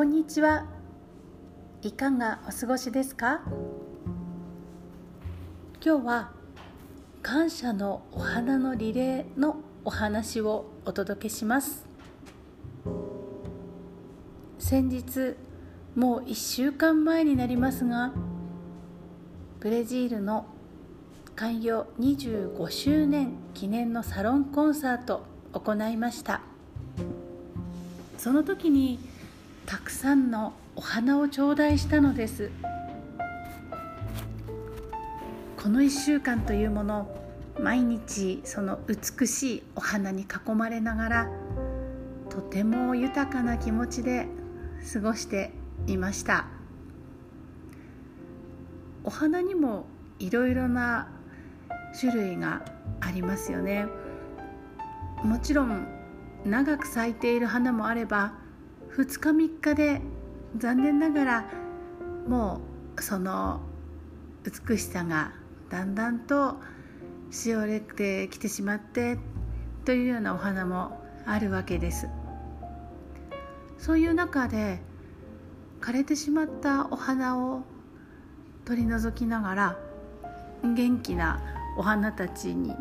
こんにちは。いかがお過ごしですか？今日は感謝のお花のリレーのお話をお届けします。先日もう1週間前になりますがブレジールの開業25周年記念のサロンコンサートを行いました。その時にたくさんのお花を頂戴したのです。この1週間というもの毎日その美しいお花に囲まれながらとても豊かな気持ちで過ごしていました。お花にもいろいろな種類がありますよね。もちろん長く咲いている花もあれば2日3日で残念ながらもうその美しさがだんだんとしおれてきてしまってというようなお花もあるわけです。そういう中で枯れてしまったお花を取り除きながら元気なお花たちに、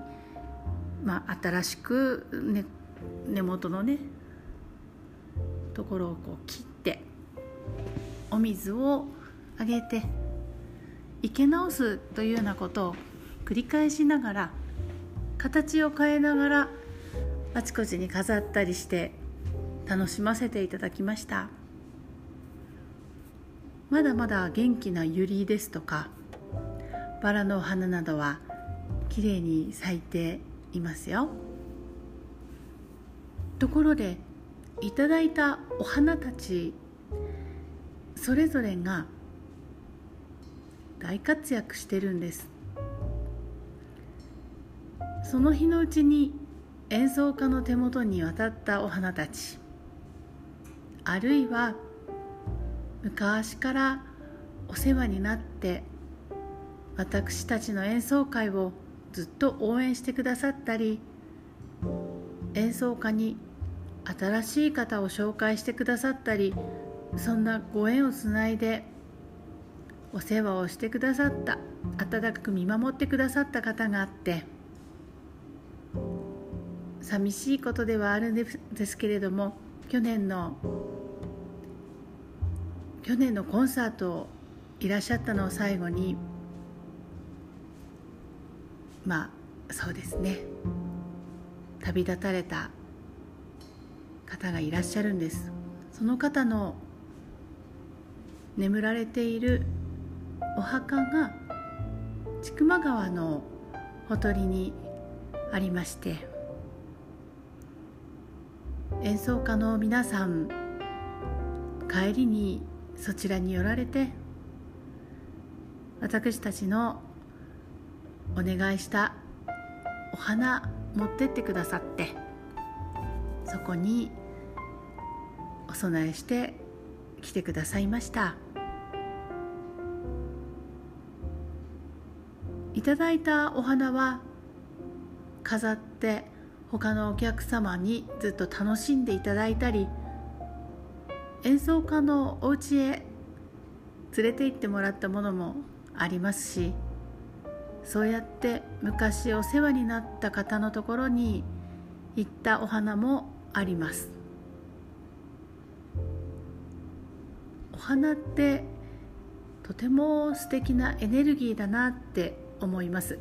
まあ、新しく、ね、根元のねところをこう切ってお水をあげて生け直すというようなことを繰り返しながら形を変えながらあちこちに飾ったりして楽しませていただきました。まだまだ元気なユリですとかバラの花などはきれいに咲いていますよ。ところでいただいたお花たちそれぞれが大活躍してるんです。その日のうちに演奏家の手元に渡ったお花たちあるいは昔からお世話になって私たちの演奏会をずっと応援してくださったり演奏家に新しい方を紹介してくださったりそんなご縁をつないでお世話をしてくださった温かく見守ってくださった方があって寂しいことではあるんですけれども去年の去年のコンサートをいらっしゃったのを最後にまあそうですね旅立たれた方がいらっしゃるんです。その方の眠られているお墓が千曲川のほとりにありまして演奏家の皆さん帰りにそちらに寄られて私たちのお願いしたお花持ってってくださってそこにお供えして来てくださいました。いただいたお花は飾って他のお客様にずっと楽しんでいただいたり演奏家のお家へ連れて行ってもらったものもありますしそうやって昔お世話になった方のところに行ったお花もあります。お花ってとても素敵なエネルギーだなって思います。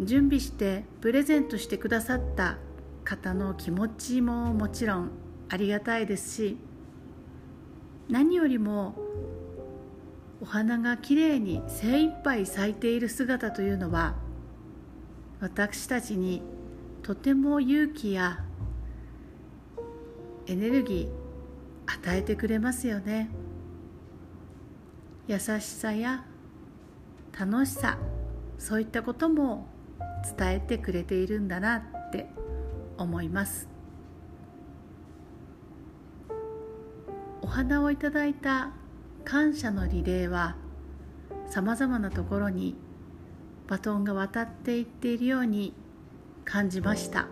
準備してプレゼントしてくださった方の気持ちももちろんありがたいですし何よりもお花がきれいに精一杯咲いている姿というのは私たちにとても勇気やエネルギー与えてくれますよね。優しさや楽しさそういったことも伝えてくれているんだなって思います。お花をいただいた感謝のリレーはさまざまなところにバトンが渡っていっているように感じました。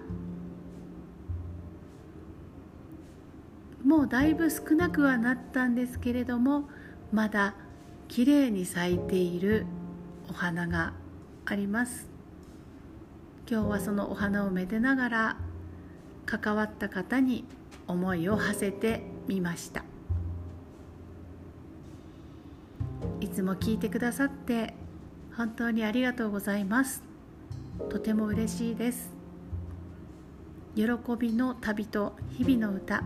もうだいぶ少なくはなったんですけれどもまだきれいに咲いているお花があります。今日はそのお花をめでながら関わった方に思いを馳せてみました。いつも聞いてくださって本当にありがとうございます。とても嬉しいです。喜びの旅と日々の歌。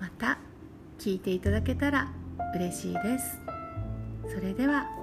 また聞いていただけたら嬉しいです。それでは。